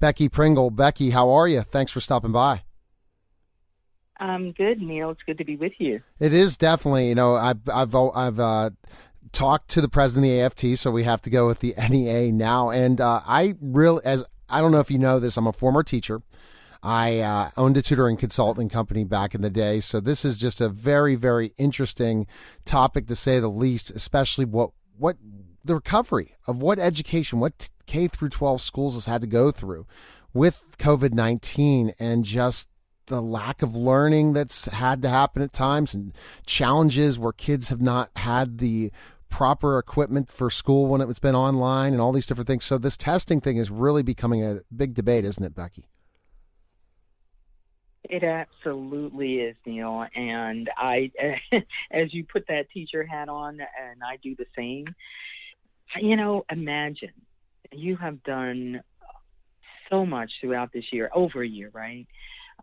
Becky Pringle. Becky, how are you? Thanks for stopping by. I'm good, Neil. It's good to be with you. It is definitely, you know, I've I've I've uh, talked to the president of the AFT, so we have to go with the NEA now. And uh, I really, as I don't know if you know this, I'm a former teacher. I uh, owned a tutoring consulting company back in the day, so this is just a very, very interesting topic to say the least. Especially what what the recovery of what education, what K through 12 schools has had to go through with COVID 19 and just the lack of learning that's had to happen at times and challenges where kids have not had the proper equipment for school when it's been online and all these different things. So this testing thing is really becoming a big debate, isn't it, Becky? It absolutely is, Neil. And I, as you put that teacher hat on, and I do the same, you know, imagine you have done so much throughout this year, over a year, right?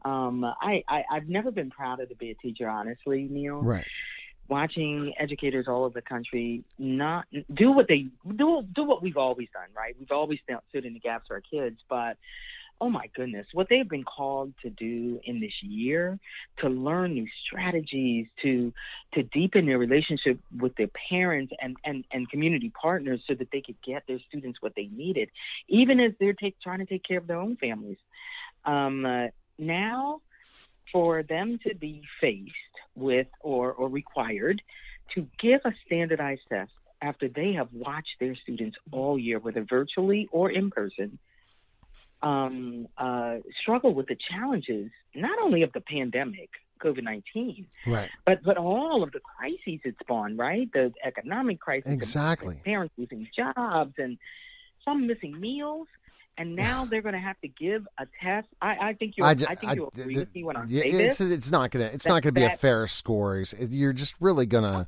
Um, I, I I've never been prouder to be a teacher, honestly, Neil. Right. Watching educators all over the country not do what they do do what we've always done, right? We've always stood in the gaps for our kids, but oh my goodness, what they've been called to do in this year, to learn new strategies, to to deepen their relationship with their parents and, and, and community partners so that they could get their students what they needed, even as they're take, trying to take care of their own families. Um, uh, now, for them to be faced with or, or required to give a standardized test after they have watched their students all year, whether virtually or in person, um, uh, struggle with the challenges not only of the pandemic, COVID nineteen, right, but but all of the crises it's spawned, right? The economic crisis, exactly, parents losing jobs, and some missing meals. And now they're going to have to give a test. I, I think you. I, I, think you agree with me when I say it's, this. It's not gonna. It's that, not gonna be that, a fair score. You're just really gonna,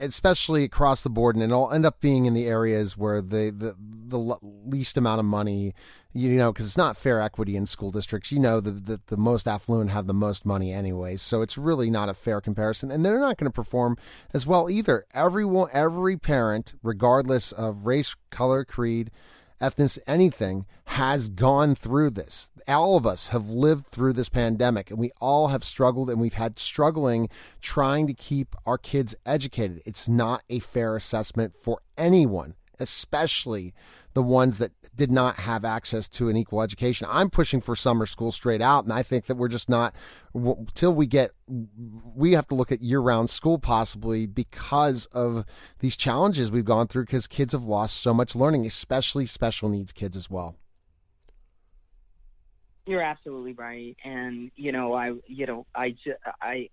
especially across the board, and it'll end up being in the areas where the the the least amount of money you know, because it's not fair equity in school districts. You know that the, the most affluent have the most money anyway, so it's really not a fair comparison. And they're not going to perform as well either. Everyone, every parent, regardless of race, color, creed, ethnicity, anything, has gone through this. All of us have lived through this pandemic, and we all have struggled, and we've had struggling trying to keep our kids educated. It's not a fair assessment for anyone, especially the ones that did not have access to an equal education. I'm pushing for summer school straight out, and I think that we're just not till we get we have to look at year-round school possibly because of these challenges we've gone through because kids have lost so much learning, especially special needs kids as well. You're absolutely right, and you know, I, you know, I, I,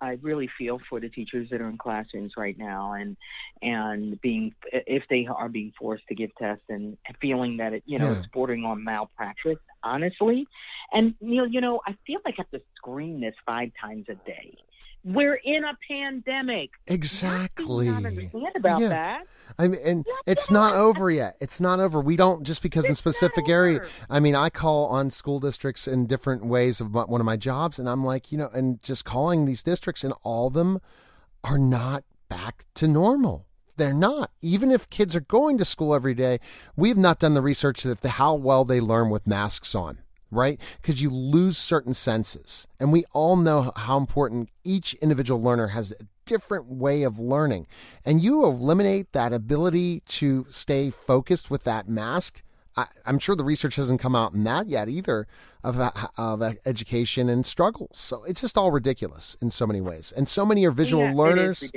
I really feel for the teachers that are in classrooms right now and and being if they are being forced to give tests and feeling that it you know yeah. it's bordering on malpractice honestly and Neil you know I feel like I have to scream this five times a day we're in a pandemic exactly not understand about yeah. that I mean, and it's not over yet. It's not over. We don't just because it's in specific area. I mean, I call on school districts in different ways of one of my jobs, and I'm like, you know, and just calling these districts, and all of them are not back to normal. They're not. Even if kids are going to school every day, we have not done the research of how well they learn with masks on right? Because you lose certain senses. And we all know how important each individual learner has a different way of learning. And you eliminate that ability to stay focused with that mask. I, am sure the research hasn't come out in that yet either of, of education and struggles. So it's just all ridiculous in so many ways. And so many are visual yeah, learners,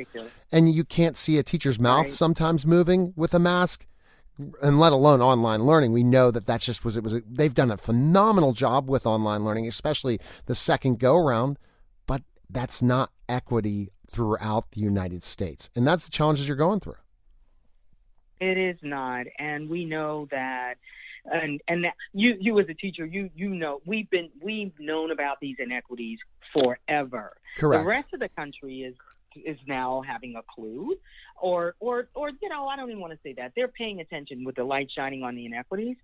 and you can't see a teacher's mouth right. sometimes moving with a mask and let alone online learning, we know that that's just was it was a, they've done a phenomenal job with online learning, especially the second go round. But that's not equity throughout the United States. And that's the challenges you're going through. It is not. And we know that and and that, you you as a teacher you you know we've been we've known about these inequities forever correct the rest of the country is is now having a clue or or or you know I don't even want to say that they're paying attention with the light shining on the inequities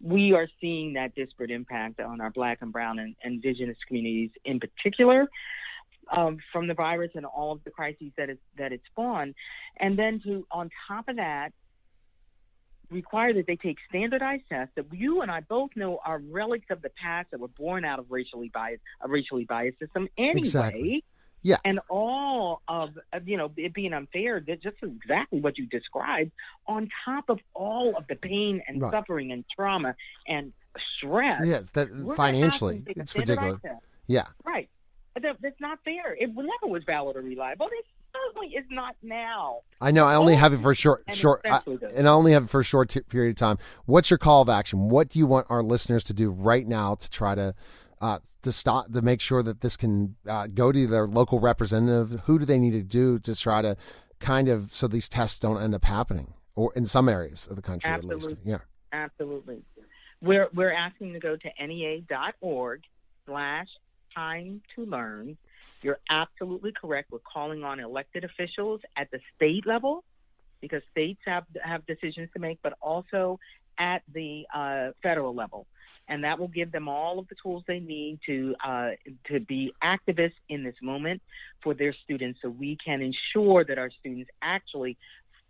we are seeing that disparate impact on our black and brown and indigenous communities in particular um, from the virus and all of the crises that it's that it's spawned and then to on top of that require that they take standardized tests that you and I both know are relics of the past that were born out of racially biased a racially biased system anyway. Exactly. Yeah. And all of, you know it being unfair, that just exactly what you described, on top of all of the pain and right. suffering and trauma and stress. Yes, that financially it's ridiculous. Yeah. Right. That's not fair. It never was valid or reliable. It certainly is not now. I know. I only have it for a short, and short, I, and I only have it for a short t- period of time. What's your call of action? What do you want our listeners to do right now to try to uh, to stop to make sure that this can uh, go to their local representative? Who do they need to do to try to kind of so these tests don't end up happening, or in some areas of the country Absolutely. at least? Yeah, absolutely. We're we're asking to go to nea.org slash time to learn. You're absolutely correct. We're calling on elected officials at the state level because states have have decisions to make, but also at the uh, federal level, and that will give them all of the tools they need to uh, to be activists in this moment for their students, so we can ensure that our students actually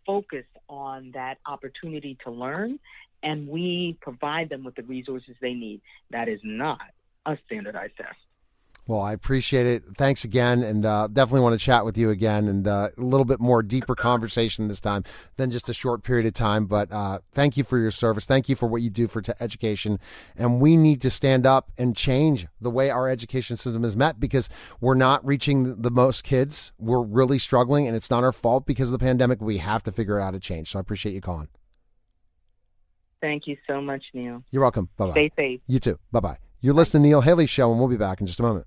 focus on that opportunity to learn, and we provide them with the resources they need. That is not a standardized test. Well, I appreciate it. Thanks again, and uh, definitely want to chat with you again and uh, a little bit more deeper conversation this time than just a short period of time. But uh, thank you for your service. Thank you for what you do for t- education. And we need to stand up and change the way our education system is met because we're not reaching the most kids. We're really struggling, and it's not our fault because of the pandemic. We have to figure out how to change. So I appreciate you calling. Thank you so much, Neil. You're welcome. Bye bye. Stay safe. You too. Bye bye. You're listening to Neil Haley Show, and we'll be back in just a moment.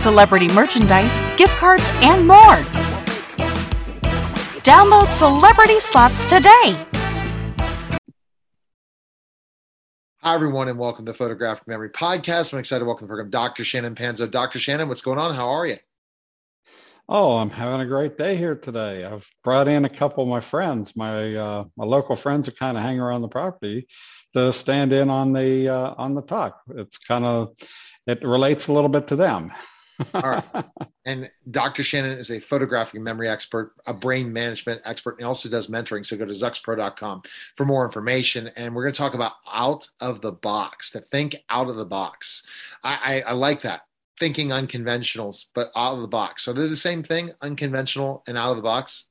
celebrity merchandise, gift cards, and more. Download Celebrity Slots today. Hi, everyone, and welcome to the Photographic Memory Podcast. I'm excited to welcome the program Dr. Shannon Panzo. Dr. Shannon, what's going on? How are you? Oh, I'm having a great day here today. I've brought in a couple of my friends, my uh, my local friends that kind of hang around the property, to stand in on the uh, on the talk. It's kind of it relates a little bit to them. All right. And Dr. Shannon is a photographic memory expert, a brain management expert, and he also does mentoring. So go to zoxpro.com for more information. And we're going to talk about out of the box, to think out of the box. I, I, I like that thinking unconventionals, but out of the box. So they're the same thing, unconventional and out of the box.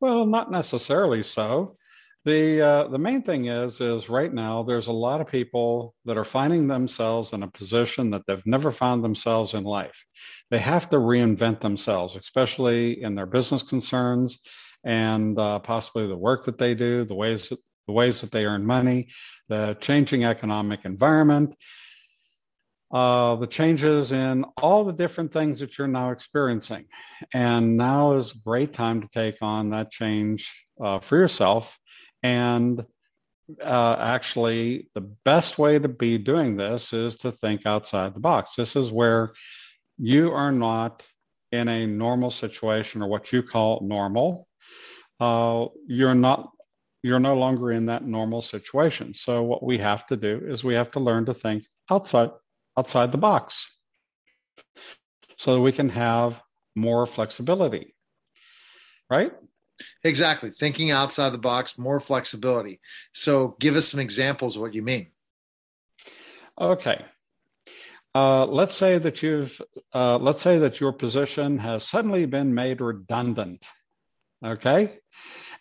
Well, not necessarily so. The uh, the main thing is is right now there's a lot of people that are finding themselves in a position that they've never found themselves in life. They have to reinvent themselves, especially in their business concerns and uh, possibly the work that they do, the ways that, the ways that they earn money, the changing economic environment, uh, the changes in all the different things that you're now experiencing. And now is a great time to take on that change uh, for yourself. And uh, actually, the best way to be doing this is to think outside the box. This is where you are not in a normal situation or what you call normal. Uh, you're not you're no longer in that normal situation. So what we have to do is we have to learn to think outside outside the box so that we can have more flexibility. Right? Exactly. Thinking outside the box, more flexibility. So give us some examples of what you mean. Okay. Uh, let's say that you've uh, let's say that your position has suddenly been made redundant. Okay,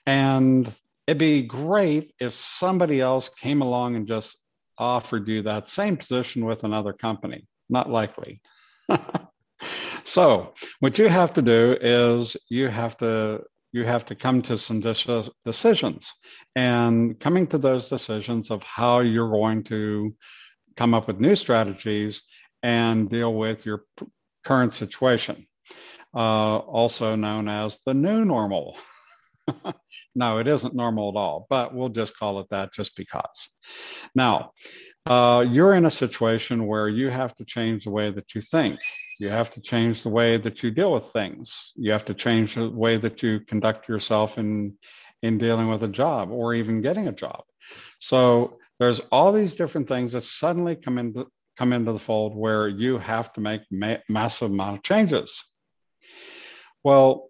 and it'd be great if somebody else came along and just offered you that same position with another company. Not likely. so what you have to do is you have to you have to come to some decisions and coming to those decisions of how you're going to come up with new strategies and deal with your current situation, uh, also known as the new normal. no, it isn't normal at all, but we'll just call it that just because. Now, uh, you're in a situation where you have to change the way that you think. You have to change the way that you deal with things. You have to change the way that you conduct yourself in in dealing with a job or even getting a job. So there's all these different things that suddenly come into come into the fold where you have to make ma- massive amount of changes. Well,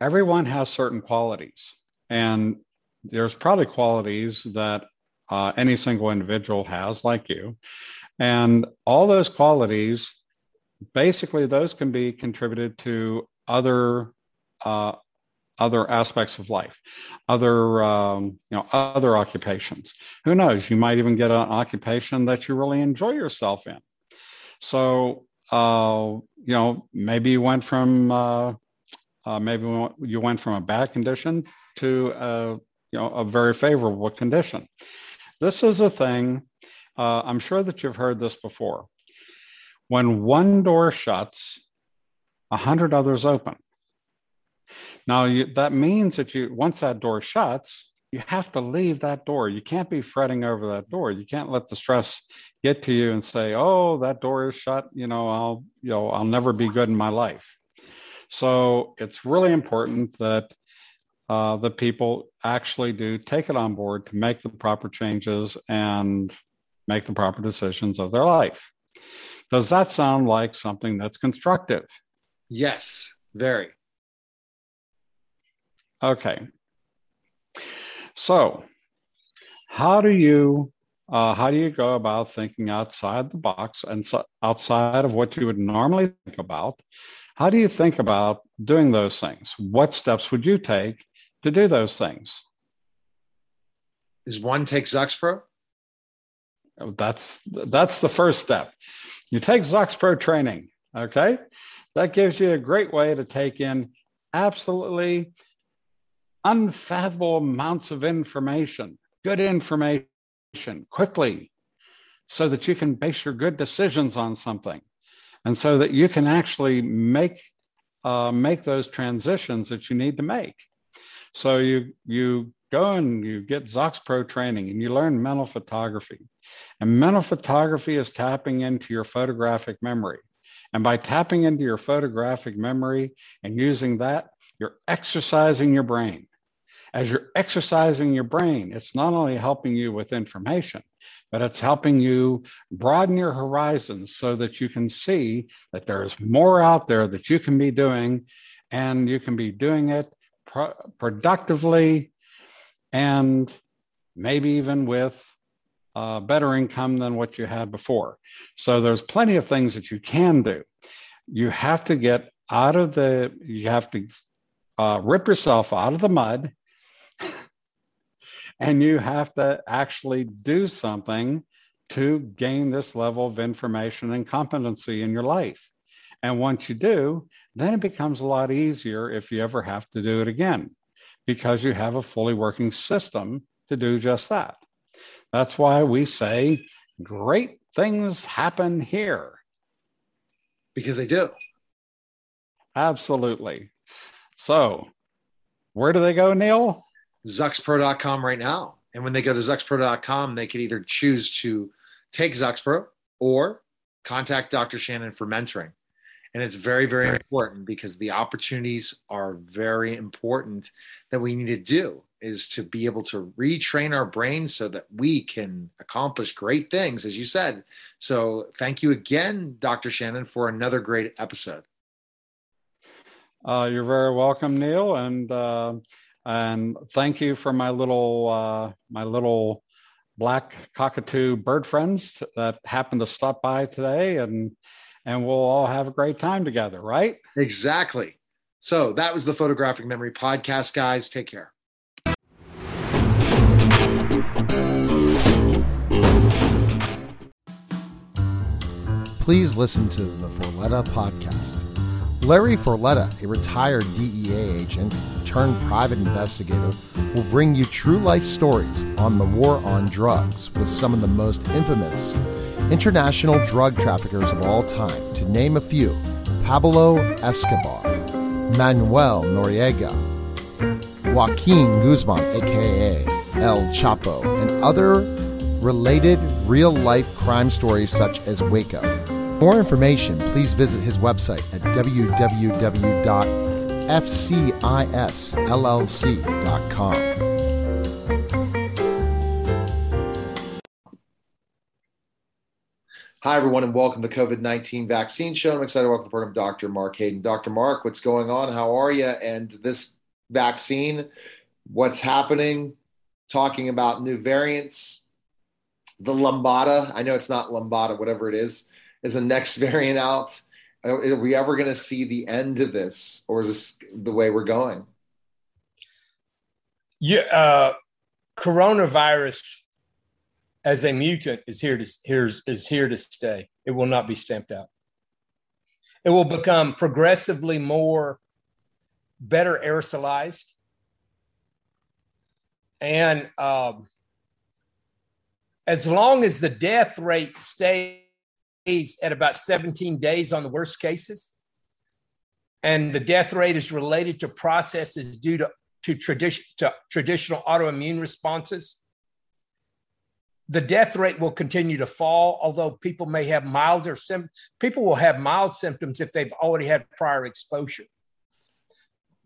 everyone has certain qualities, and there's probably qualities that uh, any single individual has, like you, and all those qualities, basically, those can be contributed to other uh, other aspects of life, other um, you know other occupations. Who knows? You might even get an occupation that you really enjoy yourself in. So uh, you know maybe you went from uh, uh, maybe you went from a bad condition to a, you know a very favorable condition. This is a thing. Uh, I'm sure that you've heard this before. When one door shuts, a hundred others open. Now, you, that means that you once that door shuts, you have to leave that door. You can't be fretting over that door. You can't let the stress get to you and say, "Oh, that door is shut. You know, I'll, you know, I'll never be good in my life." So it's really important that uh, the people actually do take it on board to make the proper changes and make the proper decisions of their life. Does that sound like something that's constructive? Yes, very. Okay. So, how do you uh, how do you go about thinking outside the box and so outside of what you would normally think about? How do you think about doing those things? What steps would you take to do those things? Is one take Zoxpro? Oh, that's that's the first step. You take Zoxpro training. Okay, that gives you a great way to take in absolutely unfathomable amounts of information, good information, quickly, so that you can base your good decisions on something, and so that you can actually make uh, make those transitions that you need to make. So you you go and you get Zox Pro training and you learn mental photography. And mental photography is tapping into your photographic memory. And by tapping into your photographic memory and using that, you're exercising your brain as you're exercising your brain, it's not only helping you with information, but it's helping you broaden your horizons so that you can see that there's more out there that you can be doing and you can be doing it pro- productively and maybe even with uh, better income than what you had before. So there's plenty of things that you can do. You have to get out of the, you have to uh, rip yourself out of the mud and you have to actually do something to gain this level of information and competency in your life. And once you do, then it becomes a lot easier if you ever have to do it again because you have a fully working system to do just that. That's why we say great things happen here. Because they do. Absolutely. So, where do they go, Neil? Zoxpro.com right now. And when they go to Zoxpro.com, they can either choose to take Zoxpro or contact Dr. Shannon for mentoring. And it's very, very important because the opportunities are very important that we need to do is to be able to retrain our brains so that we can accomplish great things, as you said. So thank you again, Dr. Shannon, for another great episode. Uh, you're very welcome, Neil. And uh, and thank you for my little uh, my little black cockatoo bird friends that happened to stop by today and and we'll all have a great time together, right? Exactly. So that was the Photographic Memory Podcast, guys. Take care. Please listen to the Forletta podcast. Larry Forletta, a retired DEA agent turned private investigator, will bring you true life stories on the war on drugs with some of the most infamous international drug traffickers of all time, to name a few Pablo Escobar, Manuel Noriega, Joaquin Guzman, aka El Chapo, and other related real life crime stories such as Waco. For more information, please visit his website at www.fcisllc.com. Hi, everyone, and welcome to the COVID 19 vaccine show. I'm excited to welcome the program Dr. Mark Hayden. Dr. Mark, what's going on? How are you? And this vaccine, what's happening? Talking about new variants, the Lambda. I know it's not Lambda, whatever it is, is the next variant out. Are we ever going to see the end of this, or is this the way we're going? Yeah, uh, coronavirus as a mutant is here to here is here to stay. It will not be stamped out. It will become progressively more better aerosolized, and um, as long as the death rate stays at about 17 days on the worst cases, and the death rate is related to processes due to to, tradition, to traditional autoimmune responses the death rate will continue to fall, although people may have milder symptoms. People will have mild symptoms if they've already had prior exposure.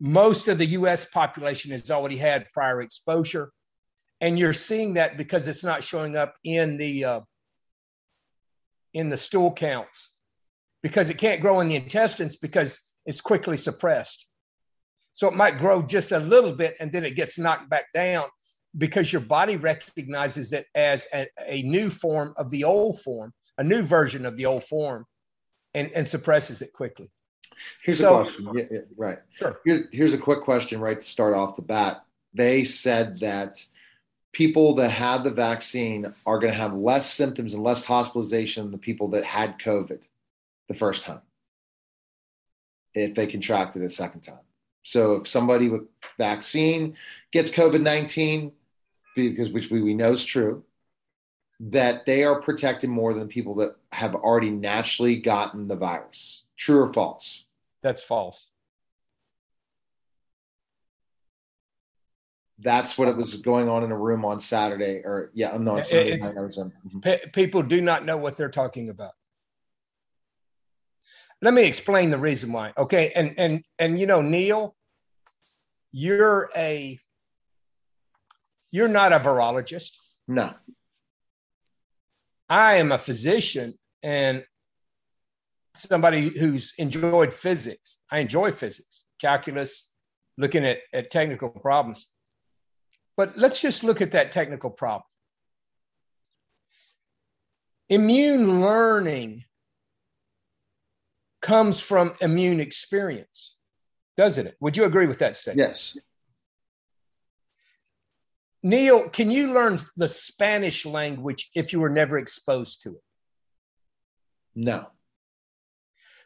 Most of the US population has already had prior exposure. And you're seeing that because it's not showing up in the uh, in the stool counts because it can't grow in the intestines because it's quickly suppressed. So it might grow just a little bit and then it gets knocked back down because your body recognizes it as a, a, new form of the old form, a new version of the old form, and, and suppresses it quickly. Here's so, a question. Yeah, yeah, right. Sure. Here, here's a quick question, right, to start off the bat. They said that people that had the vaccine are going to have less symptoms and less hospitalization than the people that had COVID the first time if they contracted it a second time. So if somebody with vaccine gets COVID 19, because which we, we know is true, that they are protected more than people that have already naturally gotten the virus. True or false? That's false. That's what it was going on in a room on Saturday, or yeah, no, on Sunday night. Mm-hmm. People do not know what they're talking about. Let me explain the reason why. Okay, and and and you know, Neil, you're a you're not a virologist. No. I am a physician and somebody who's enjoyed physics. I enjoy physics, calculus, looking at, at technical problems. But let's just look at that technical problem. Immune learning comes from immune experience, doesn't it? Would you agree with that statement? Yes. Neil, can you learn the Spanish language if you were never exposed to it? No.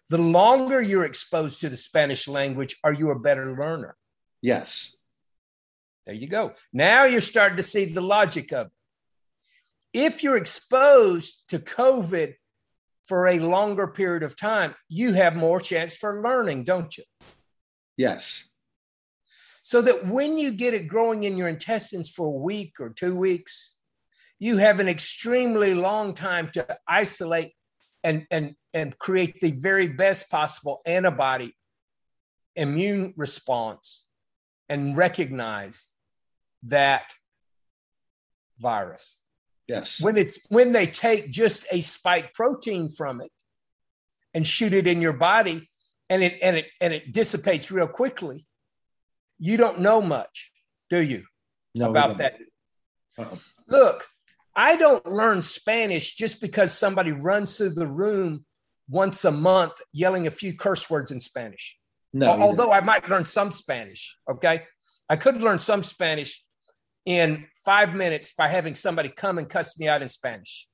The longer you're exposed to the Spanish language, are you a better learner? Yes. There you go. Now you're starting to see the logic of it. If you're exposed to COVID for a longer period of time, you have more chance for learning, don't you? Yes so that when you get it growing in your intestines for a week or two weeks, you have an extremely long time to isolate and, and, and create the very best possible antibody immune response and recognize that virus. Yes. When it's when they take just a spike protein from it and shoot it in your body and it and it and it dissipates real quickly, you don't know much, do you, no, about that? Uh-uh. Look, I don't learn Spanish just because somebody runs through the room once a month yelling a few curse words in Spanish. No, although I might learn some Spanish. Okay. I could learn some Spanish in five minutes by having somebody come and cuss me out in Spanish.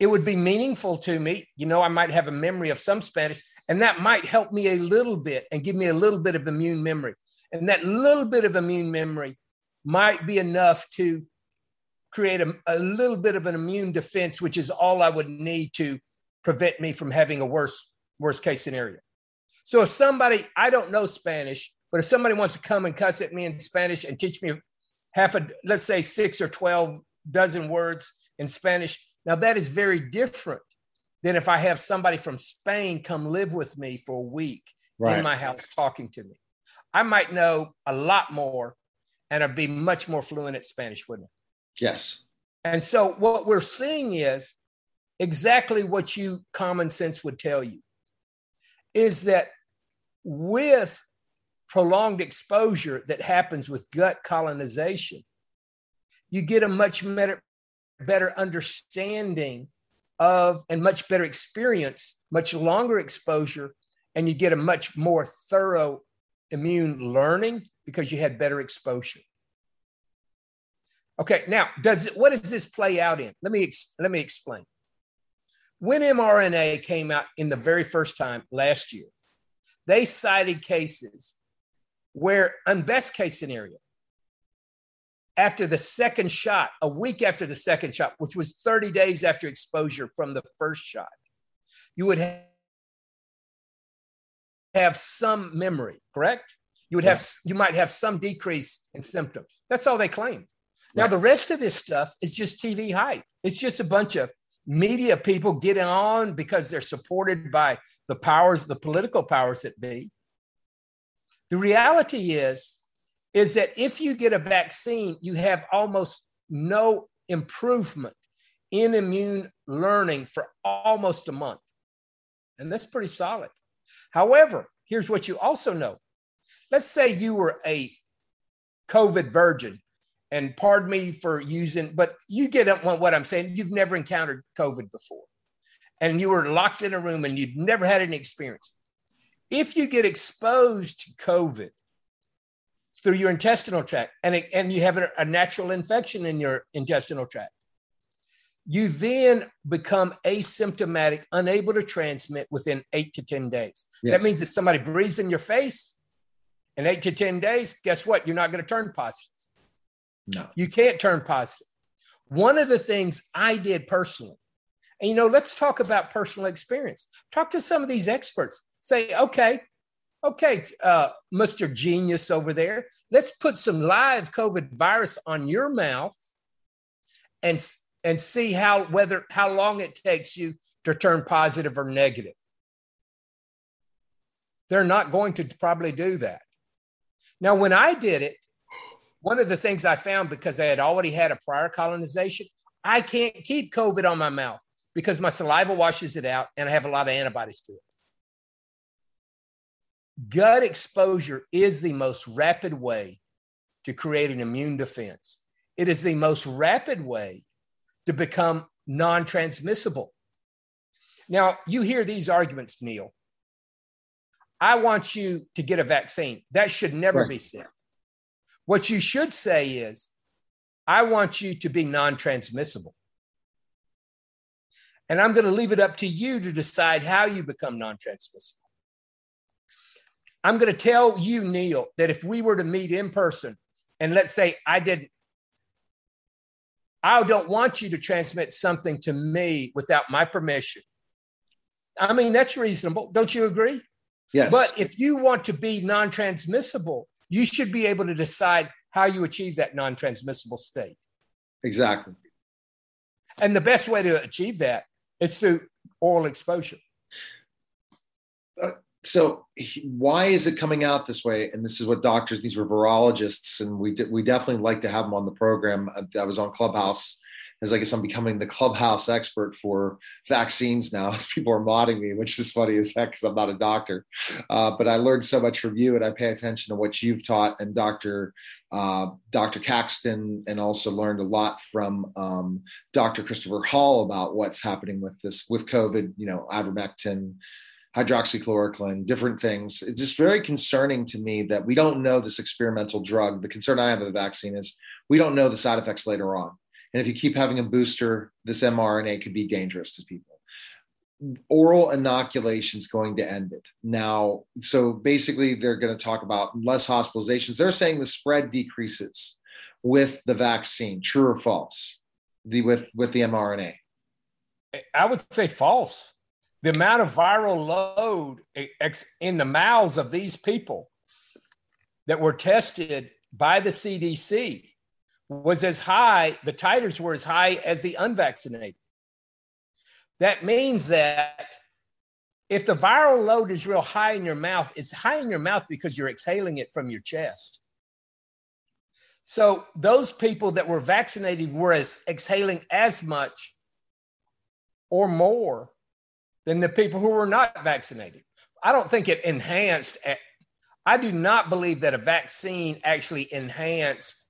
It would be meaningful to me. You know, I might have a memory of some Spanish, and that might help me a little bit and give me a little bit of immune memory. And that little bit of immune memory might be enough to create a, a little bit of an immune defense, which is all I would need to prevent me from having a worse worst case scenario. So if somebody I don't know Spanish, but if somebody wants to come and cuss at me in Spanish and teach me half a let's say six or twelve dozen words in Spanish, now that is very different than if I have somebody from Spain come live with me for a week right. in my house talking to me. I might know a lot more and I'd be much more fluent at Spanish, wouldn't it? Yes. And so what we're seeing is exactly what you common sense would tell you is that with prolonged exposure that happens with gut colonization, you get a much better, better understanding of and much better experience, much longer exposure, and you get a much more thorough immune learning because you had better exposure. Okay, now does it, what does this play out in? Let me let me explain. When mRNA came out in the very first time last year, they cited cases where, in best case scenario, after the second shot, a week after the second shot, which was 30 days after exposure from the first shot, you would have some memory, correct? You would have you might have some decrease in symptoms. That's all they claimed. Now the rest of this stuff is just TV hype. It's just a bunch of media people getting on because they're supported by the powers, the political powers that be. The reality is, is that if you get a vaccine, you have almost no improvement in immune learning for almost a month. And that's pretty solid. However, here's what you also know. Let's say you were a COVID virgin, and pardon me for using, but you get what I'm saying. You've never encountered COVID before, and you were locked in a room and you'd never had any experience. If you get exposed to COVID through your intestinal tract and, it, and you have a, a natural infection in your intestinal tract, you then become asymptomatic, unable to transmit within eight to 10 days. Yes. That means if somebody breathes in your face in eight to 10 days, guess what? You're not going to turn positive. No. You can't turn positive. One of the things I did personally, and you know, let's talk about personal experience. Talk to some of these experts. Say, okay, okay, uh, Mr. Genius over there, let's put some live COVID virus on your mouth and and see how whether how long it takes you to turn positive or negative. They're not going to probably do that. Now, when I did it, one of the things I found because I had already had a prior colonization, I can't keep COVID on my mouth because my saliva washes it out and I have a lot of antibodies to it. Gut exposure is the most rapid way to create an immune defense. It is the most rapid way to become non transmissible. Now, you hear these arguments, Neil. I want you to get a vaccine. That should never right. be said. What you should say is, I want you to be non transmissible. And I'm going to leave it up to you to decide how you become non transmissible. I'm going to tell you, Neil, that if we were to meet in person, and let's say I didn't I don't want you to transmit something to me without my permission. I mean, that's reasonable. Don't you agree? Yes. But if you want to be non transmissible, you should be able to decide how you achieve that non transmissible state. Exactly. And the best way to achieve that is through oral exposure. Uh, so why is it coming out this way? And this is what doctors, these were virologists, and we we definitely like to have them on the program. I was on Clubhouse, as I guess I'm becoming the Clubhouse expert for vaccines now, as people are modding me, which is funny as heck because I'm not a doctor. Uh, but I learned so much from you, and I pay attention to what you've taught and Dr. uh, Dr. Caxton, and also learned a lot from um, Dr. Christopher Hall about what's happening with this with COVID. You know, ivermectin, hydroxychloroquine, different things. It's just very concerning to me that we don't know this experimental drug. The concern I have of the vaccine is we don't know the side effects later on. And if you keep having a booster, this mRNA could be dangerous to people oral inoculation is going to end it. Now, so basically, they're going to talk about less hospitalizations. They're saying the spread decreases with the vaccine. True or false? The with with the mRNA. I would say false. The amount of viral load in the mouths of these people that were tested by the CDC was as high, the titers were as high as the unvaccinated. That means that if the viral load is real high in your mouth, it's high in your mouth because you're exhaling it from your chest. So those people that were vaccinated were as exhaling as much or more than the people who were not vaccinated. I don't think it enhanced. I do not believe that a vaccine actually enhanced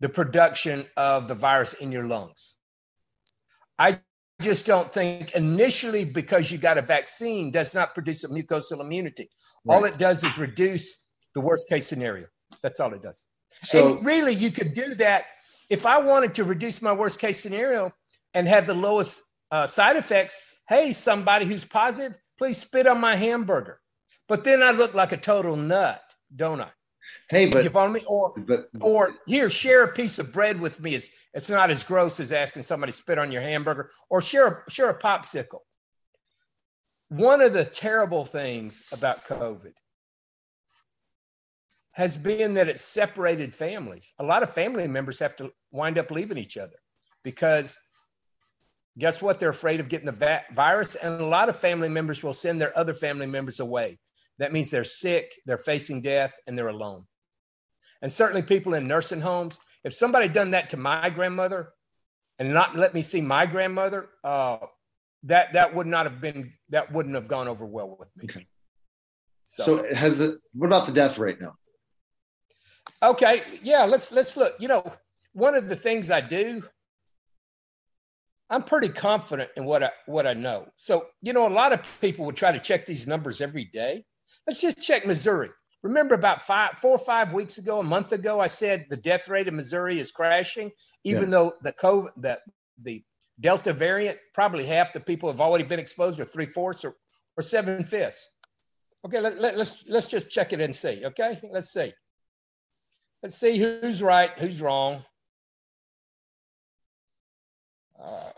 the production of the virus in your lungs. I just don't think initially because you got a vaccine does not produce a mucosal immunity. Right. All it does is reduce the worst case scenario. That's all it does. So and really, you could do that if I wanted to reduce my worst case scenario and have the lowest uh, side effects. Hey, somebody who's positive, please spit on my hamburger. But then I look like a total nut, don't I? Hey, but you follow me? Or but, or here, share a piece of bread with me. It's it's not as gross as asking somebody spit on your hamburger. Or share a, share a popsicle. One of the terrible things about COVID has been that it's separated families. A lot of family members have to wind up leaving each other because guess what? They're afraid of getting the va- virus, and a lot of family members will send their other family members away. That means they're sick, they're facing death, and they're alone and certainly people in nursing homes. If somebody done that to my grandmother and not let me see my grandmother, uh, that that would not have been that wouldn't have gone over well with me. Okay. So, so has the what about the death rate now? Okay, yeah, let's let's look. You know, one of the things I do, I'm pretty confident in what I what I know. So, you know, a lot of people would try to check these numbers every day. Let's just check Missouri. Remember about five, four or five weeks ago, a month ago, I said the death rate in Missouri is crashing, even yeah. though the COVID, the, the Delta variant, probably half the people have already been exposed, or three fourths, or, or seven fifths. Okay, let, let, let's let's just check it and see. Okay, let's see. Let's see who's right, who's wrong. Uh,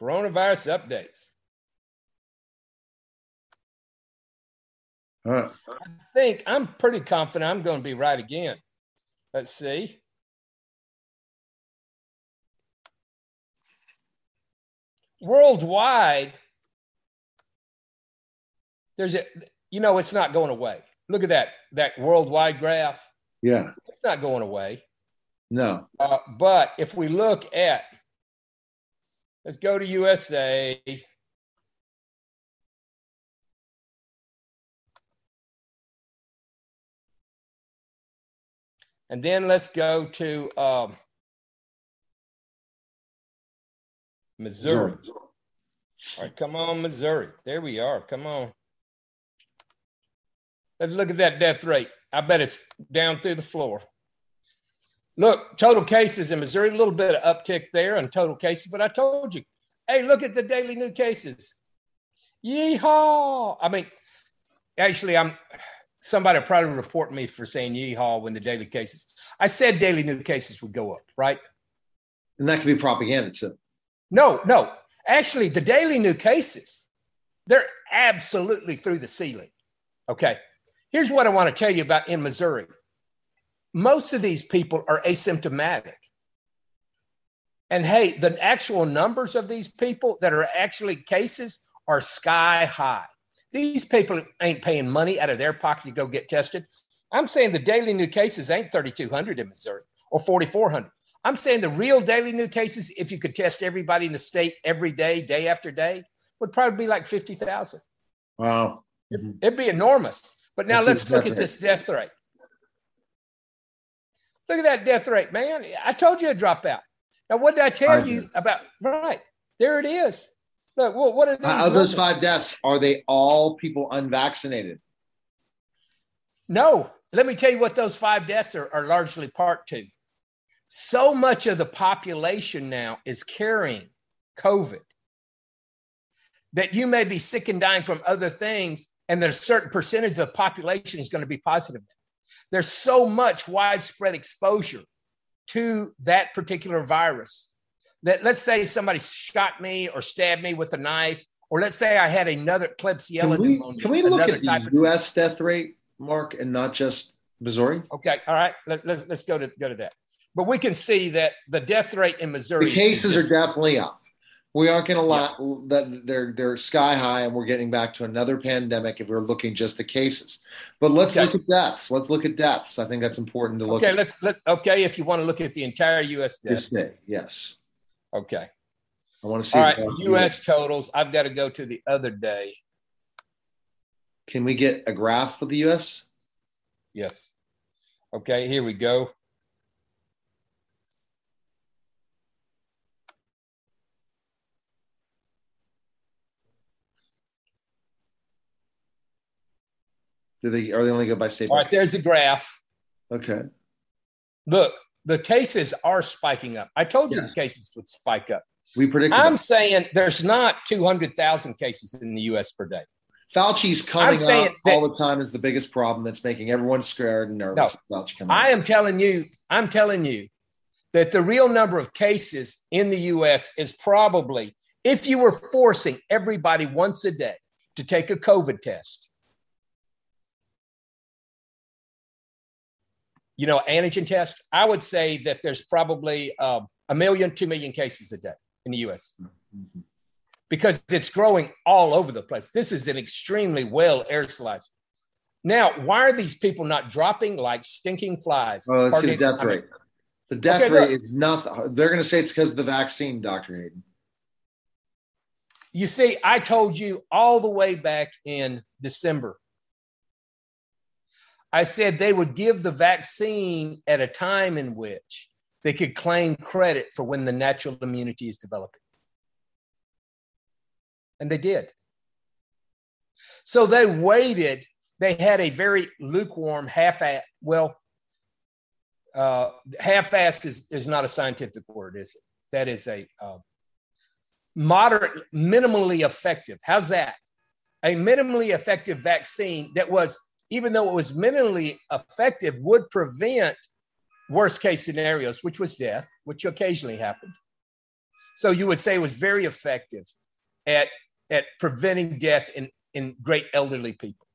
coronavirus updates. I think I'm pretty confident I'm going to be right again. Let's see. Worldwide, there's a, you know, it's not going away. Look at that, that worldwide graph. Yeah. It's not going away. No. Uh, but if we look at, let's go to USA. And then let's go to um, Missouri. All right, come on, Missouri. There we are. Come on. Let's look at that death rate. I bet it's down through the floor. Look, total cases in Missouri, a little bit of uptick there on total cases, but I told you, hey, look at the daily new cases. Yeehaw! I mean, actually, I'm somebody probably report me for saying yeehaw when the daily cases. I said daily new cases would go up, right? And that could be propaganda too. No, no. Actually, the daily new cases, they're absolutely through the ceiling. Okay. Here's what I want to tell you about in Missouri. Most of these people are asymptomatic. And hey, the actual numbers of these people that are actually cases are sky high. These people ain't paying money out of their pocket to go get tested. I'm saying the daily new cases ain't 3,200 in Missouri or 4,400. I'm saying the real daily new cases, if you could test everybody in the state every day, day after day, would probably be like 50,000. Wow. It'd be enormous. But now That's let's look at this death rate. Look at that death rate, man. I told you to drop out. Now, what did I tell I you about? Right there, it is. Look, well, what are these? Out of those five deaths, are they all people unvaccinated? No, let me tell you what those five deaths are, are largely part to. So much of the population now is carrying COVID that you may be sick and dying from other things, and there's a certain percentage of the population is going to be positive. There's so much widespread exposure to that particular virus that let's say somebody shot me or stabbed me with a knife, or let's say I had another Klebsiella Can we, pneumonia. can we look at the U.S. death rate, Mark, and not just Missouri? Okay, all right. Let, let's let's go to go to that. But we can see that the death rate in Missouri. The cases is are definitely up. We aren't going to lie that they're they're sky high, and we're getting back to another pandemic if we're looking just at cases. But let's Okay. look at deaths. Let's look at deaths. I think that's important to look Okay, at. let's let okay. If you want to look at the entire U.S. Deaths. day, yes. Okay. I want to see. All right. U.S. totals. I've got to go to the other day. Can we get a graph for the U.S.? Yes. Okay. Here we go. Do they? Are they only go by state? All by. There's the graph. Okay. Look, the cases are spiking up. I told you Yes. the cases would spike up. We predicted. I'm that. saying there's not 200,000 cases in the U.S. per day. Fauci's coming out that- all the time is the biggest problem that's making everyone scared and nervous. Coming I am telling you, I'm telling you that the real number of cases in the US is probably, if you were forcing everybody once a day to take a COVID test, you know, antigen test, I would say that there's probably um, a million, two million cases a day in the US because it's growing all over the place. This is an extremely well aerosolized. Now, why are these people not dropping like stinking flies? Oh, let's see the death I mean, rate. The death Okay, rate look. is nothing. They're going to say it's because of the vaccine, Doctor Hayden. You see, I told you all the way back in December. I said they would give the vaccine at a time in which they could claim credit for when the natural immunity is developing. And they did. So they waited. They had a very lukewarm, half at well, uh, half-assed is, is not a scientific word, is it? That is a uh, moderate, minimally effective. How's that? A minimally effective vaccine that was, even though it was minimally effective, would prevent worst case scenarios, which was death, which occasionally happened. So you would say it was very effective at, at preventing death in, in great elderly people.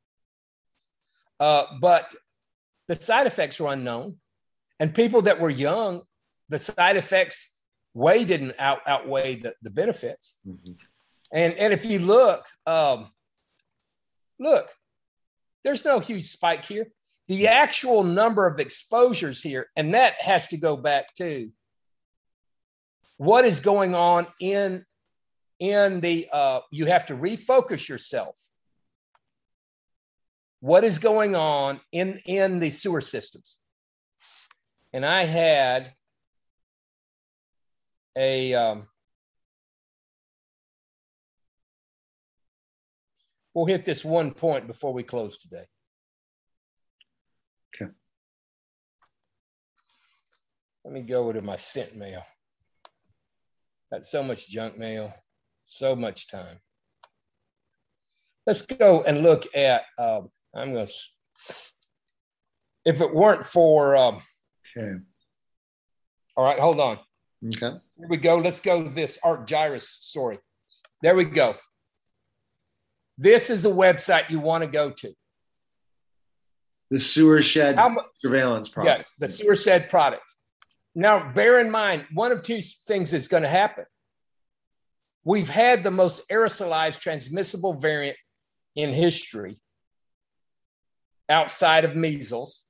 Uh, but the side effects were unknown. And people that were young, the side effects way didn't out, outweigh the, the benefits. And and if you look, um, look, there's no huge spike here. The actual number of exposures here, and that has to go back to what is going on in in the. Uh, you have to refocus yourself. What is going on in in the sewer systems? And I had a um, we'll hit this one point before we close today. Okay. Let me go to my sent mail. Got so much junk mail, so much time. Let's go and look at. Um, I'm going to. If it weren't for. Um, Okay. all right, hold on. Okay. Here we go. Let's go to this Art Gyrus story. There we go. This is the website you want to go to. The sewer shed mu- surveillance product. Yes, the sewer shed product. Now, bear in mind, one of two things is going to happen. We've had the most aerosolized transmissible variant in history outside of measles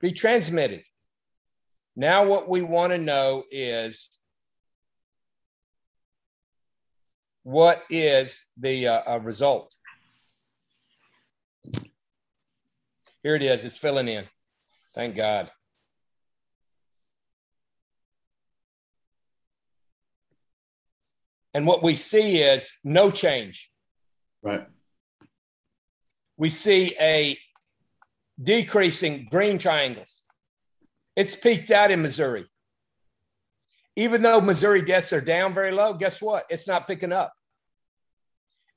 be transmitted. Now, what we want to know is what is the uh, uh, result? Here it is. It's filling in. Thank God. And what we see is no change. Right. We see a decreasing green triangles. It's peaked out in Missouri. Even though Missouri deaths are down very low, guess what? It's not picking up.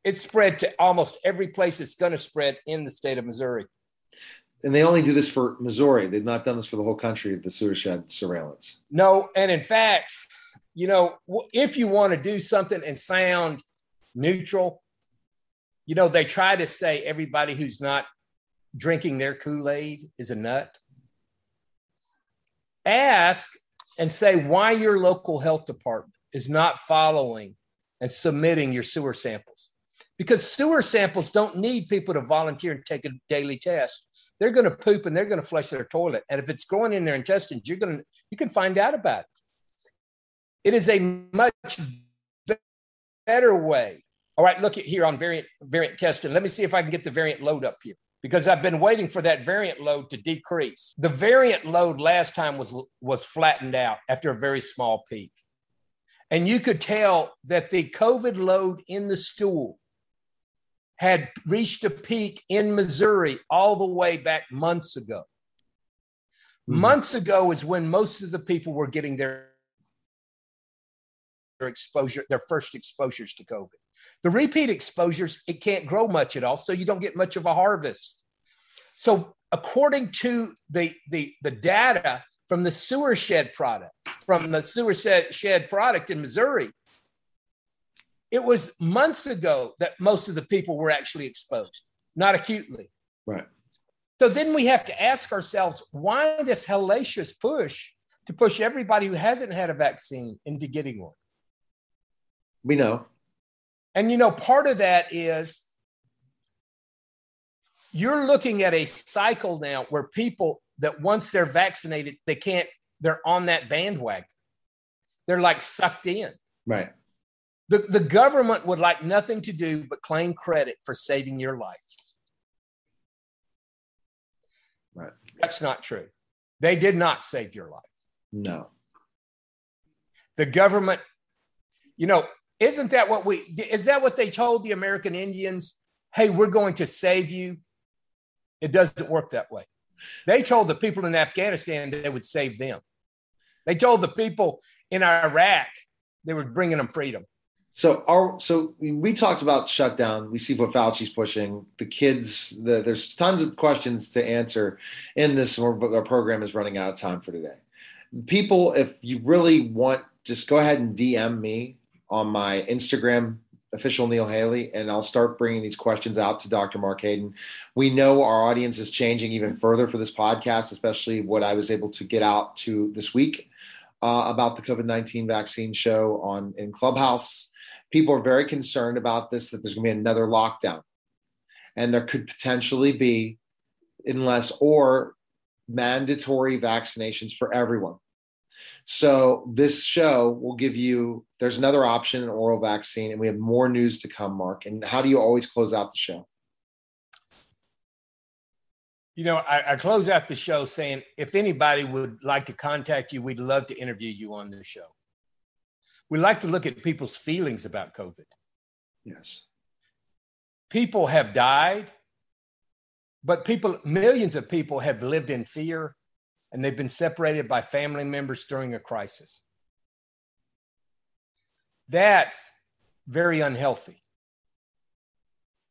It's spread to almost every place it's going to spread in the state of Missouri. And they only do this for Missouri. They've not done this for the whole country, the sewer shed surveillance. No, and in fact, you know, if you want to do something and sound neutral, you know, they try to say everybody who's not drinking their Kool Aid is a nut. Ask and say why your local health department is not following and submitting your sewer samples. Because sewer samples don't need people to volunteer and take a daily test. They're going to poop and they're going to flush their toilet. And if it's going in their intestines, you're going to you can find out about it. It is a much better way. All right, look at here on variant variant testing. Let me see if I can get the variant load up here because I've been waiting for that variant load to decrease. The variant load last time was was flattened out after a very small peak. And you could tell that the COVID load in the stool had reached a peak in Missouri all the way back months ago. Mm-hmm. Months ago is when most of the people were getting their exposure, their first exposures to COVID. The repeat exposures, it can't grow much at all, so you don't get much of a harvest. So, according to the the, the data from the sewer shed product, from the sewer shed product in Missouri, it was months ago that most of the people were actually exposed, not acutely. Right. So then we have to ask ourselves why this hellacious push to push everybody who hasn't had a vaccine into getting one? We know. And you know, part of that is you're looking at a cycle now where people that once they're vaccinated, they can't, they're on that bandwagon. They're like sucked in. Right. The, the government would like nothing to do but claim credit for saving your life. Right. That's not true. They did not save your life. No. The government, you know, isn't that what we is that what they told the American Indians? Hey, we're going to save you. It doesn't work that way. They told the people in Afghanistan they would save them. They told the people in Iraq they were bringing them freedom. So our so we talked about shutdown. We see what Fauci's pushing. The kids, the, there's tons of questions to answer in this. But our program is running out of time for today. People, if you really want, just go ahead and DM me on my Instagram official Neil Haley, and I'll start bringing these questions out to Dr. Mark Hayden. We know our audience is changing even further for this podcast, especially what I was able to get out to this week uh, about the COVID 19 vaccine show on in Clubhouse. People are very concerned about this, that there's going to be another lockdown. And there could potentially be, unless or mandatory vaccinations for everyone. So this show will give you there's another option, an oral vaccine, and we have more news to come, Mark. And how do you always close out the show? You know, I, I close out the show saying if anybody would like to contact you, we'd love to interview you on the show. We like to look at people's feelings about COVID. Yes. People have died, but people, millions of people have lived in fear and they've been separated by family members during a crisis. That's very unhealthy.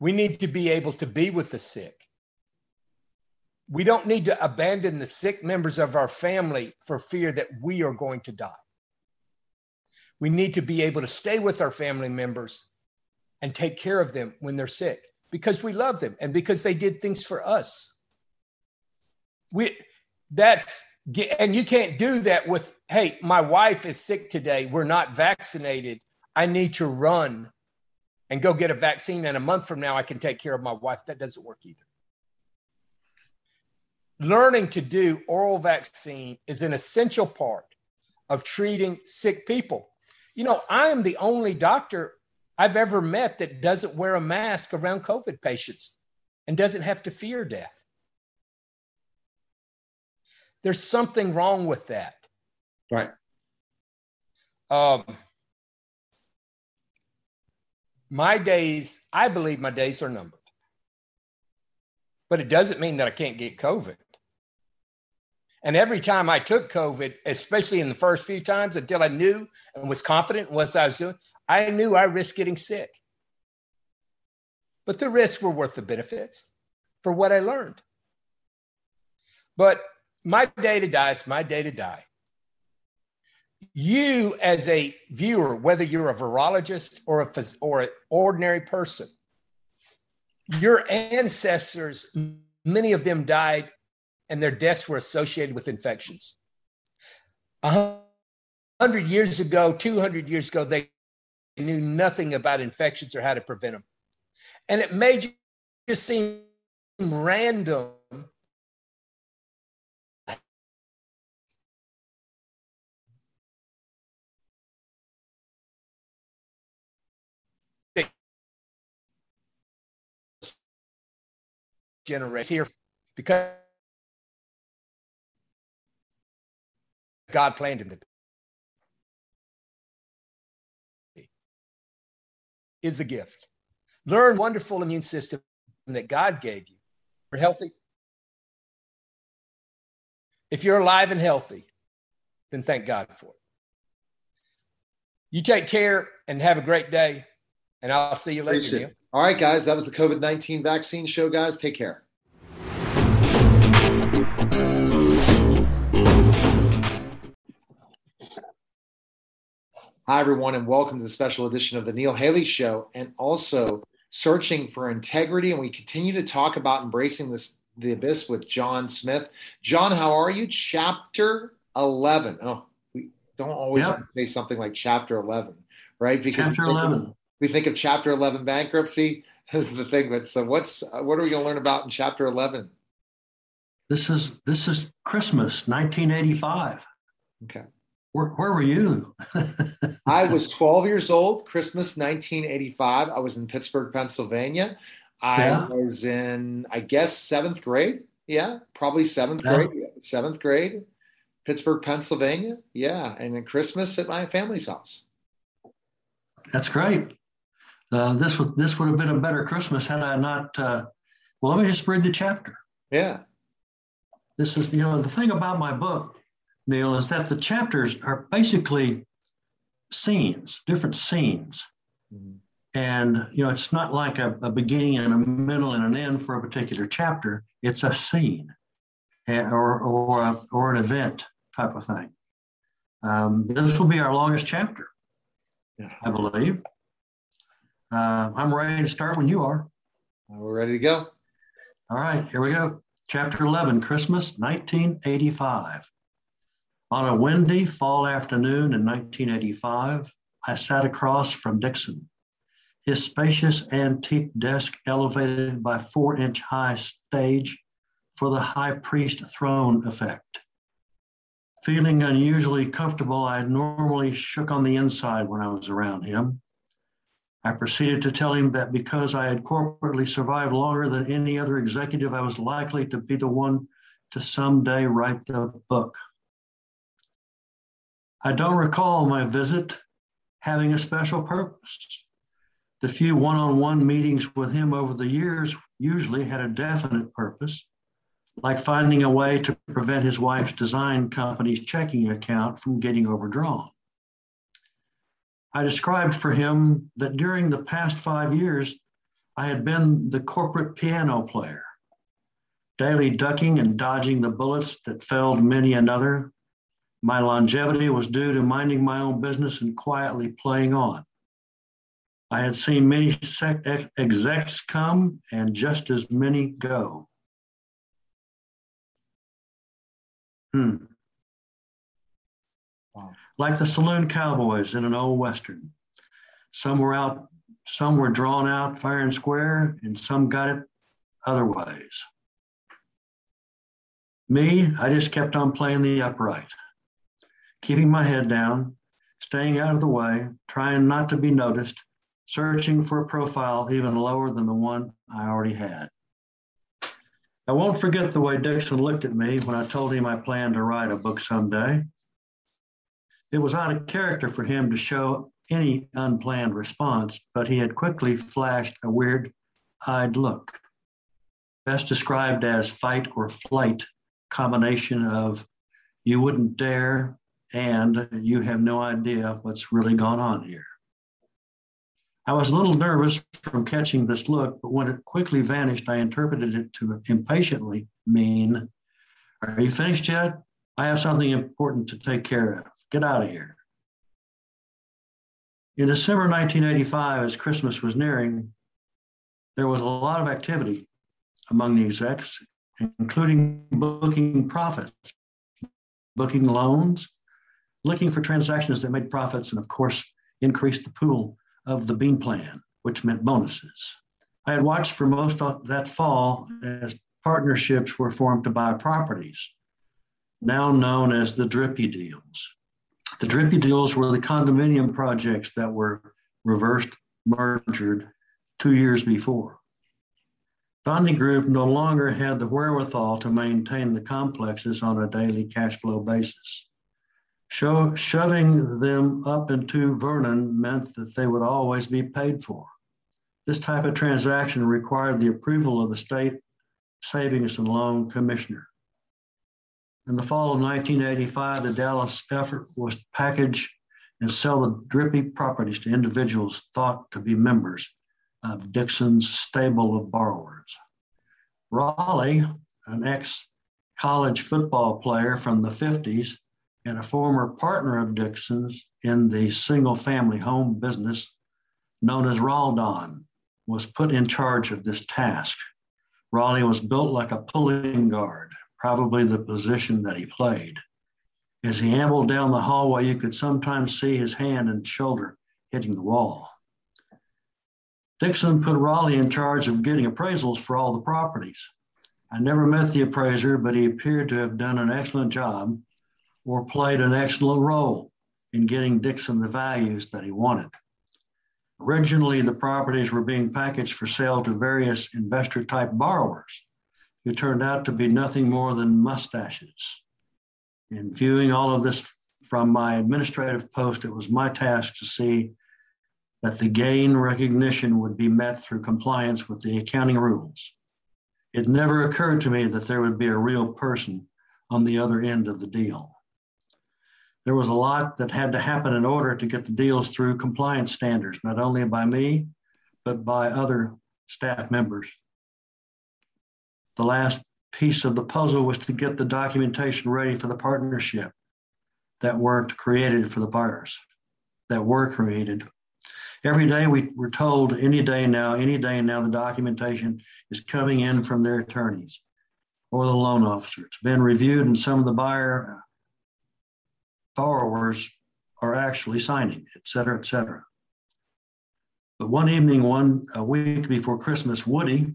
We need to be able to be with the sick. We don't need to abandon the sick members of our family for fear that we are going to die. We need to be able to stay with our family members and take care of them when they're sick because we love them and because they did things for us. We that's and you can't do that with hey my wife is sick today. We're not vaccinated. I need to run and go get a vaccine and a month from now. I can take care of my wife. That doesn't work either. Learning to do oral vaccine is an essential part of treating sick people. You know i am the only doctor i've ever met that doesn't wear a mask around covid patients and doesn't have to fear death there's something wrong with that. Right. Um, my days, I believe my days are numbered. But it doesn't mean that I can't get COVID. And every time I took COVID, especially in the first few times until I knew and was confident in what I was doing, I knew I risked getting sick. But the risks were worth the benefits for what I learned. But my day to die is my day to die. You, as a viewer, whether you're a virologist or a or an ordinary person, your ancestors, many of them died and their deaths were associated with infections. A hundred years ago, 200 years ago, they knew nothing about infections or how to prevent them. And it may just seem random generation here because God planned him to be. Is a gift. Learn wonderful immune system that God gave you. You're healthy. If you're alive and healthy, then thank God for it. You take care and have a great day, and I'll see you later. Neil. All right, guys, that was the COVID 19 vaccine show, guys. Take care. Hi, everyone, and welcome to the special edition of the Neil Haley Show and also searching for integrity. And we continue to talk about embracing this the abyss with John Smith. John, how are you? Chapter 11. Oh, we don't always yep. say something like chapter 11, right? Because chapter 11. We think of chapter 11 bankruptcy as the thing. But uh, so what's, uh, what are we going to learn about in chapter 11? This is, this is Christmas, 1985. Okay. Where, where were you? I was 12 years old, Christmas 1985. I was in Pittsburgh, Pennsylvania. I yeah. was in, I guess, seventh grade. Yeah, probably seventh yeah. grade. Seventh grade, Pittsburgh, Pennsylvania. Yeah, and then Christmas at my family's house. That's great. Uh, this would this would have been a better Christmas had I not. Uh, well, let me just read the chapter. Yeah. This is you know the thing about my book Neil, is that the chapters are basically scenes, different scenes. Mm-hmm. And, you know, it's not like a, a, beginning and a middle and an end for a particular chapter. It's a scene or, or, a, or an event type of thing. Um, this will be our longest chapter, yeah. I believe. Uh, I'm ready to start when you are. We're ready to go. All right, here we go. Chapter 11, Christmas 1985. On a windy fall afternoon in 1985, I sat across from Dixon, his spacious antique desk elevated by four inch high stage for the high priest throne effect. Feeling unusually comfortable, I normally shook on the inside when I was around him. I proceeded to tell him that because I had corporately survived longer than any other executive, I was likely to be the one to someday write the book. I don't recall my visit having a special purpose. The few one on one meetings with him over the years usually had a definite purpose, like finding a way to prevent his wife's design company's checking account from getting overdrawn. I described for him that during the past five years, I had been the corporate piano player, daily ducking and dodging the bullets that felled many another my longevity was due to minding my own business and quietly playing on. I had seen many execs come and just as many go. Hmm. Like the saloon cowboys in an old western. Some were out, some were drawn out fair and square, and some got it other ways. Me, I just kept on playing the upright keeping my head down, staying out of the way, trying not to be noticed, searching for a profile even lower than the one I already had. I won't forget the way Dixon looked at me when I told him I planned to write a book someday. It was out of character for him to show any unplanned response, but he had quickly flashed a weird eyed look, best described as fight or flight combination of you wouldn't dare and you have no idea what's really gone on here. I was a little nervous from catching this look, but when it quickly vanished, I interpreted it to impatiently mean, Are you finished yet? I have something important to take care of. Get out of here. In December 1985, as Christmas was nearing, there was a lot of activity among the execs, including booking profits, booking loans, looking for transactions that made profits, and of course, increased the pool of the bean plan, which meant bonuses. I had watched for most of that fall as partnerships were formed to buy properties, now known as the Drippy deals. The Drippy deals were the condominium projects that were reversed merged two years before. Dondi Group no longer had the wherewithal to maintain the complexes on a daily cash flow basis. Sho- shoving them up into Vernon meant that they would always be paid for. This type of transaction required the approval of the state savings and loan commissioner. In the fall of 1985, the Dallas effort was to package and sell the drippy properties to individuals thought to be members of Dixon's stable of borrowers. Raleigh, an ex college football player from the 50s, and a former partner of Dixon's in the single family home business known as Raldon, was put in charge of this task. Raleigh was built like a pulling guard, probably the position that he played. As he ambled down the hallway, you could sometimes see his hand and shoulder hitting the wall. Dixon put Raleigh in charge of getting appraisals for all the properties. I never met the appraiser, but he appeared to have done an excellent job or played an excellent role in getting Dixon the values that he wanted. Originally, the properties were being packaged for sale to various investor type borrowers who turned out to be nothing more than mustaches. In viewing all of this from my administrative post, it was my task to see that the gain recognition would be met through compliance with the accounting rules. It never occurred to me that there would be a real person on the other end of the deal there was a lot that had to happen in order to get the deals through compliance standards, not only by me, but by other staff members. The last piece of the puzzle was to get the documentation ready for the partnership that weren't created for the buyers, that were created. Every day we were told any day now, any day now, the documentation is coming in from their attorneys or the loan officer. It's been reviewed, and some of the buyer uh, borrowers are actually signing, et cetera, et cetera. But one evening, one a week before Christmas, Woody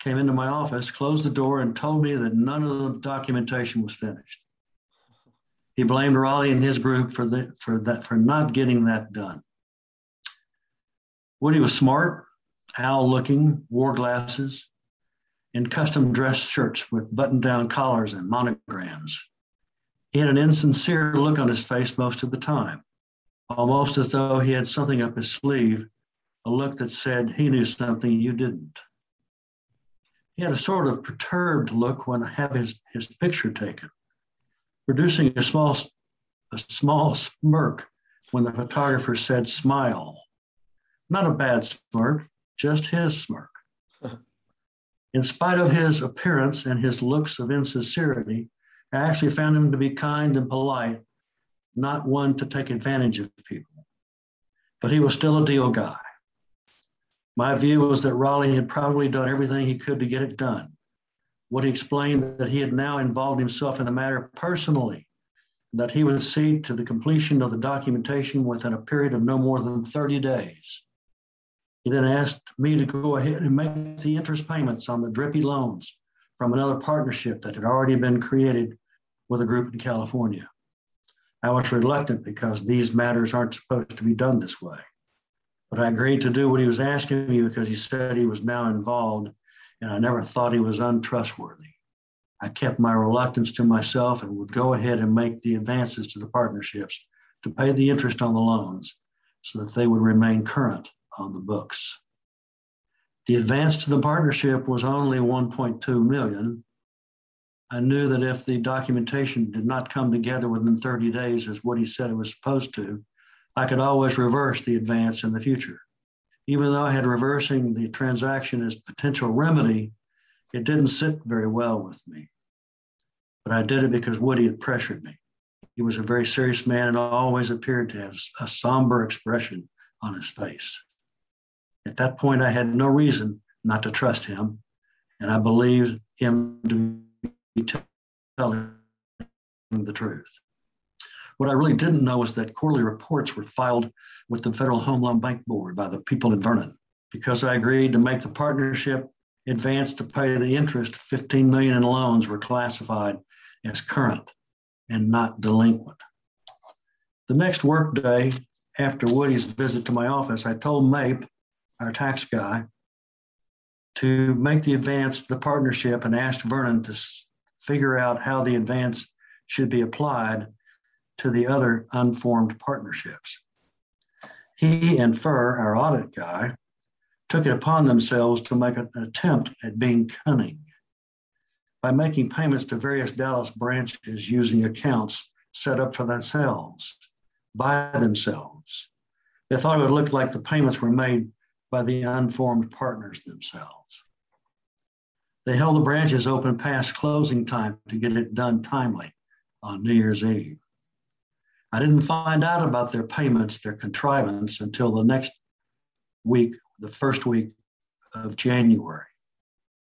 came into my office, closed the door, and told me that none of the documentation was finished. He blamed Raleigh and his group for the, for that for not getting that done. Woody was smart, owl looking, wore glasses, and custom dress shirts with button down collars and monograms. He had an insincere look on his face most of the time, almost as though he had something up his sleeve, a look that said he knew something you didn't. He had a sort of perturbed look when I had his, his picture taken, producing a small, a small smirk when the photographer said smile. Not a bad smirk, just his smirk. In spite of his appearance and his looks of insincerity, I actually found him to be kind and polite, not one to take advantage of people. But he was still a deal guy. My view was that Raleigh had probably done everything he could to get it done. What he explained that he had now involved himself in the matter personally, that he would see to the completion of the documentation within a period of no more than 30 days. He then asked me to go ahead and make the interest payments on the drippy loans from another partnership that had already been created with a group in California. I was reluctant because these matters aren't supposed to be done this way. But I agreed to do what he was asking me because he said he was now involved and I never thought he was untrustworthy. I kept my reluctance to myself and would go ahead and make the advances to the partnerships to pay the interest on the loans so that they would remain current on the books. The advance to the partnership was only 1.2 million. I knew that if the documentation did not come together within 30 days as what he said it was supposed to, I could always reverse the advance in the future. Even though I had reversing the transaction as potential remedy, it didn't sit very well with me. But I did it because Woody had pressured me. He was a very serious man and always appeared to have a somber expression on his face. At that point, I had no reason not to trust him, and I believed him to be telling the truth. What I really didn't know was that quarterly reports were filed with the Federal Home Loan Bank Board by the people in Vernon. Because I agreed to make the partnership advance to pay the interest, 15 million in loans were classified as current and not delinquent. The next workday after Woody's visit to my office, I told Mape, our tax guy, to make the advance to the partnership and asked Vernon to figure out how the advance should be applied to the other unformed partnerships. He and Furr, our audit guy, took it upon themselves to make an attempt at being cunning by making payments to various Dallas branches using accounts set up for themselves, by themselves. They thought it would look like the payments were made by the unformed partners themselves. They held the branches open past closing time to get it done timely on New Year's Eve. I didn't find out about their payments, their contrivance, until the next week, the first week of January.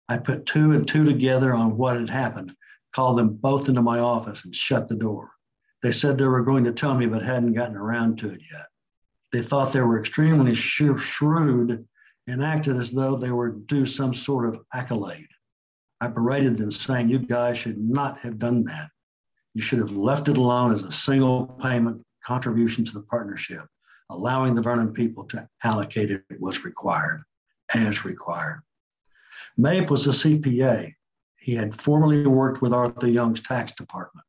I put two and two together on what had happened, called them both into my office, and shut the door. They said they were going to tell me, but hadn't gotten around to it yet. They thought they were extremely shrewd and acted as though they were due some sort of accolade. I berated them, saying, You guys should not have done that. You should have left it alone as a single payment contribution to the partnership, allowing the Vernon people to allocate it was required, as required. Mape was a CPA. He had formerly worked with Arthur Young's tax department.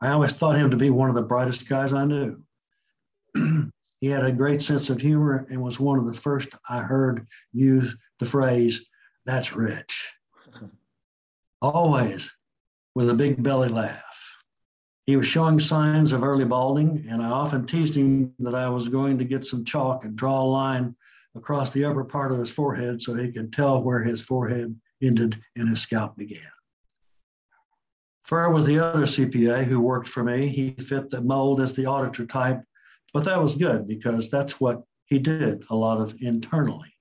I always thought him to be one of the brightest guys I knew. he had a great sense of humor and was one of the first I heard use the phrase, that's rich. Always with a big belly laugh. He was showing signs of early balding, and I often teased him that I was going to get some chalk and draw a line across the upper part of his forehead so he could tell where his forehead ended and his scalp began. Furr was the other CPA who worked for me. He fit the mold as the auditor type, but that was good because that's what he did a lot of internally.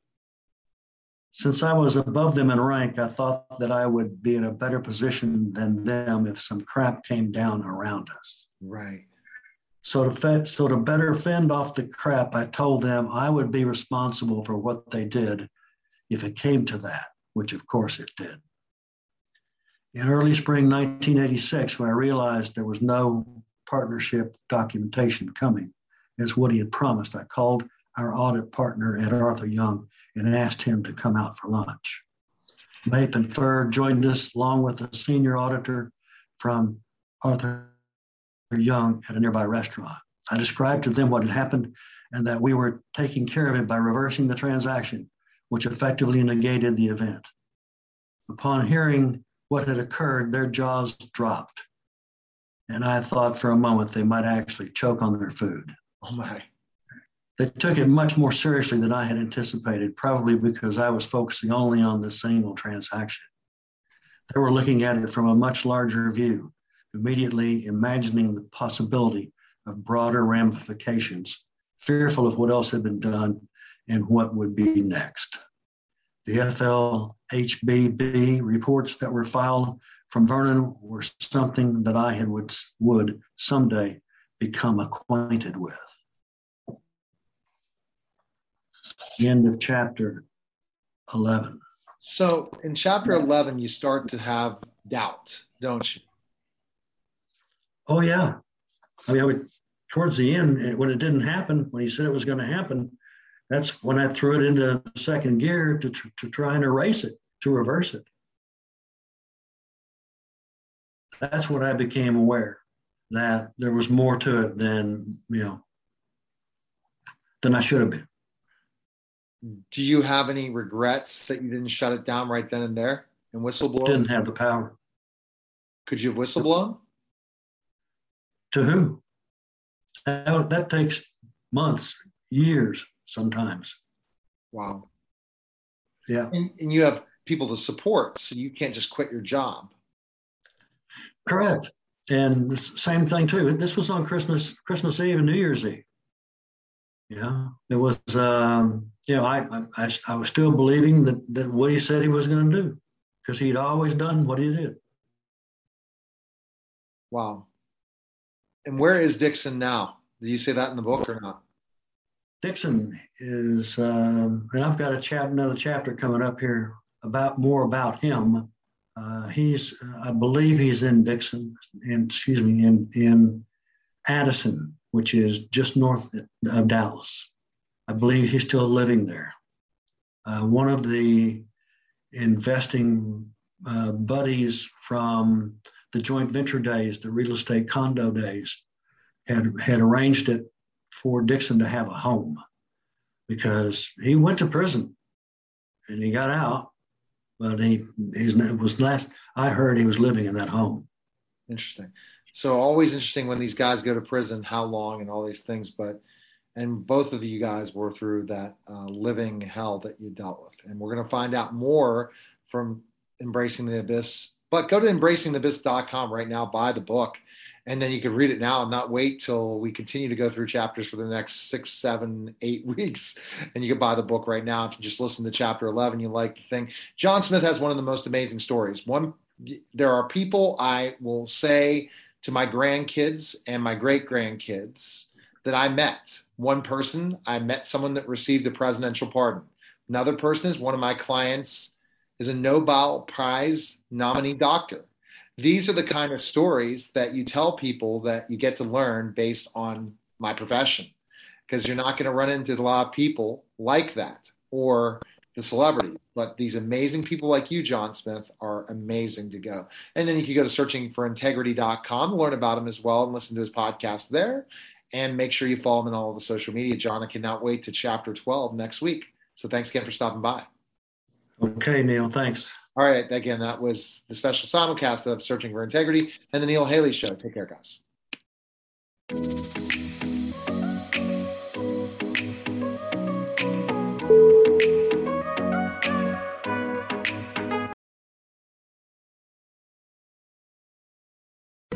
Since I was above them in rank, I thought that I would be in a better position than them if some crap came down around us. Right. So to, fe- so to better fend off the crap, I told them I would be responsible for what they did if it came to that, which of course it did. In early spring 1986, when I realized there was no partnership documentation coming, as Woody had promised, I called our audit partner at Arthur Young and asked him to come out for lunch. Mape and Furr joined us along with a senior auditor from Arthur Young at a nearby restaurant. I described to them what had happened and that we were taking care of it by reversing the transaction, which effectively negated the event. Upon hearing what had occurred, their jaws dropped. And I thought for a moment they might actually choke on their food. Oh my. They took it much more seriously than I had anticipated, probably because I was focusing only on the single transaction. They were looking at it from a much larger view, immediately imagining the possibility of broader ramifications, fearful of what else had been done and what would be next. The FHLBB reports that were filed from Vernon were something that I had would, would someday become acquainted with. End of chapter 11. So in chapter 11, you start to have doubt, don't you? Oh yeah, I mean, I would, towards the end when it didn't happen, when he said it was going to happen, that's when I threw it into second gear to to try and erase it, to reverse it. That's when I became aware that there was more to it than you know than I should have been. Do you have any regrets that you didn't shut it down right then and there and whistleblow? Didn't have the power. Could you have whistleblown? To who? That, that takes months, years, sometimes. Wow. Yeah. And, and you have people to support, so you can't just quit your job. Correct. And same thing too. This was on Christmas, Christmas Eve and New Year's Eve. Yeah, it was. Um, you know, I, I I was still believing that that what he said he was going to do, because he'd always done what he did. Wow. And where is Dixon now? Do you say that in the book or not? Dixon is, um, and I've got a chap, another chapter coming up here about more about him. Uh, he's, I believe, he's in Dixon, and excuse me, in in Addison, which is just north of Dallas. I believe he's still living there. Uh, one of the investing uh, buddies from the joint venture days, the real estate condo days, had had arranged it for Dixon to have a home because he went to prison and he got out, but he he's was last I heard he was living in that home. Interesting. So always interesting when these guys go to prison, how long and all these things. But and both of you guys were through that uh, living hell that you dealt with, and we're going to find out more from embracing the abyss. But go to embracingtheabyss.com right now, buy the book, and then you can read it now and not wait till we continue to go through chapters for the next six, seven, eight weeks. And you can buy the book right now if you just listen to chapter 11. You like the thing. John Smith has one of the most amazing stories. One, there are people I will say to my grandkids and my great grandkids that I met. One person, I met someone that received a presidential pardon. Another person is one of my clients is a Nobel Prize nominee doctor. These are the kind of stories that you tell people that you get to learn based on my profession, because you're not going to run into a lot of people like that or the celebrities. But these amazing people like you, John Smith, are amazing to go. And then you can go to searchingforintegrity.com, learn about him as well, and listen to his podcast there. And make sure you follow him on all the social media. John, I cannot wait to chapter 12 next week. So thanks again for stopping by. Okay, Neil, thanks. All right. Again, that was the special simulcast of Searching for Integrity and the Neil Haley Show. Take care, guys.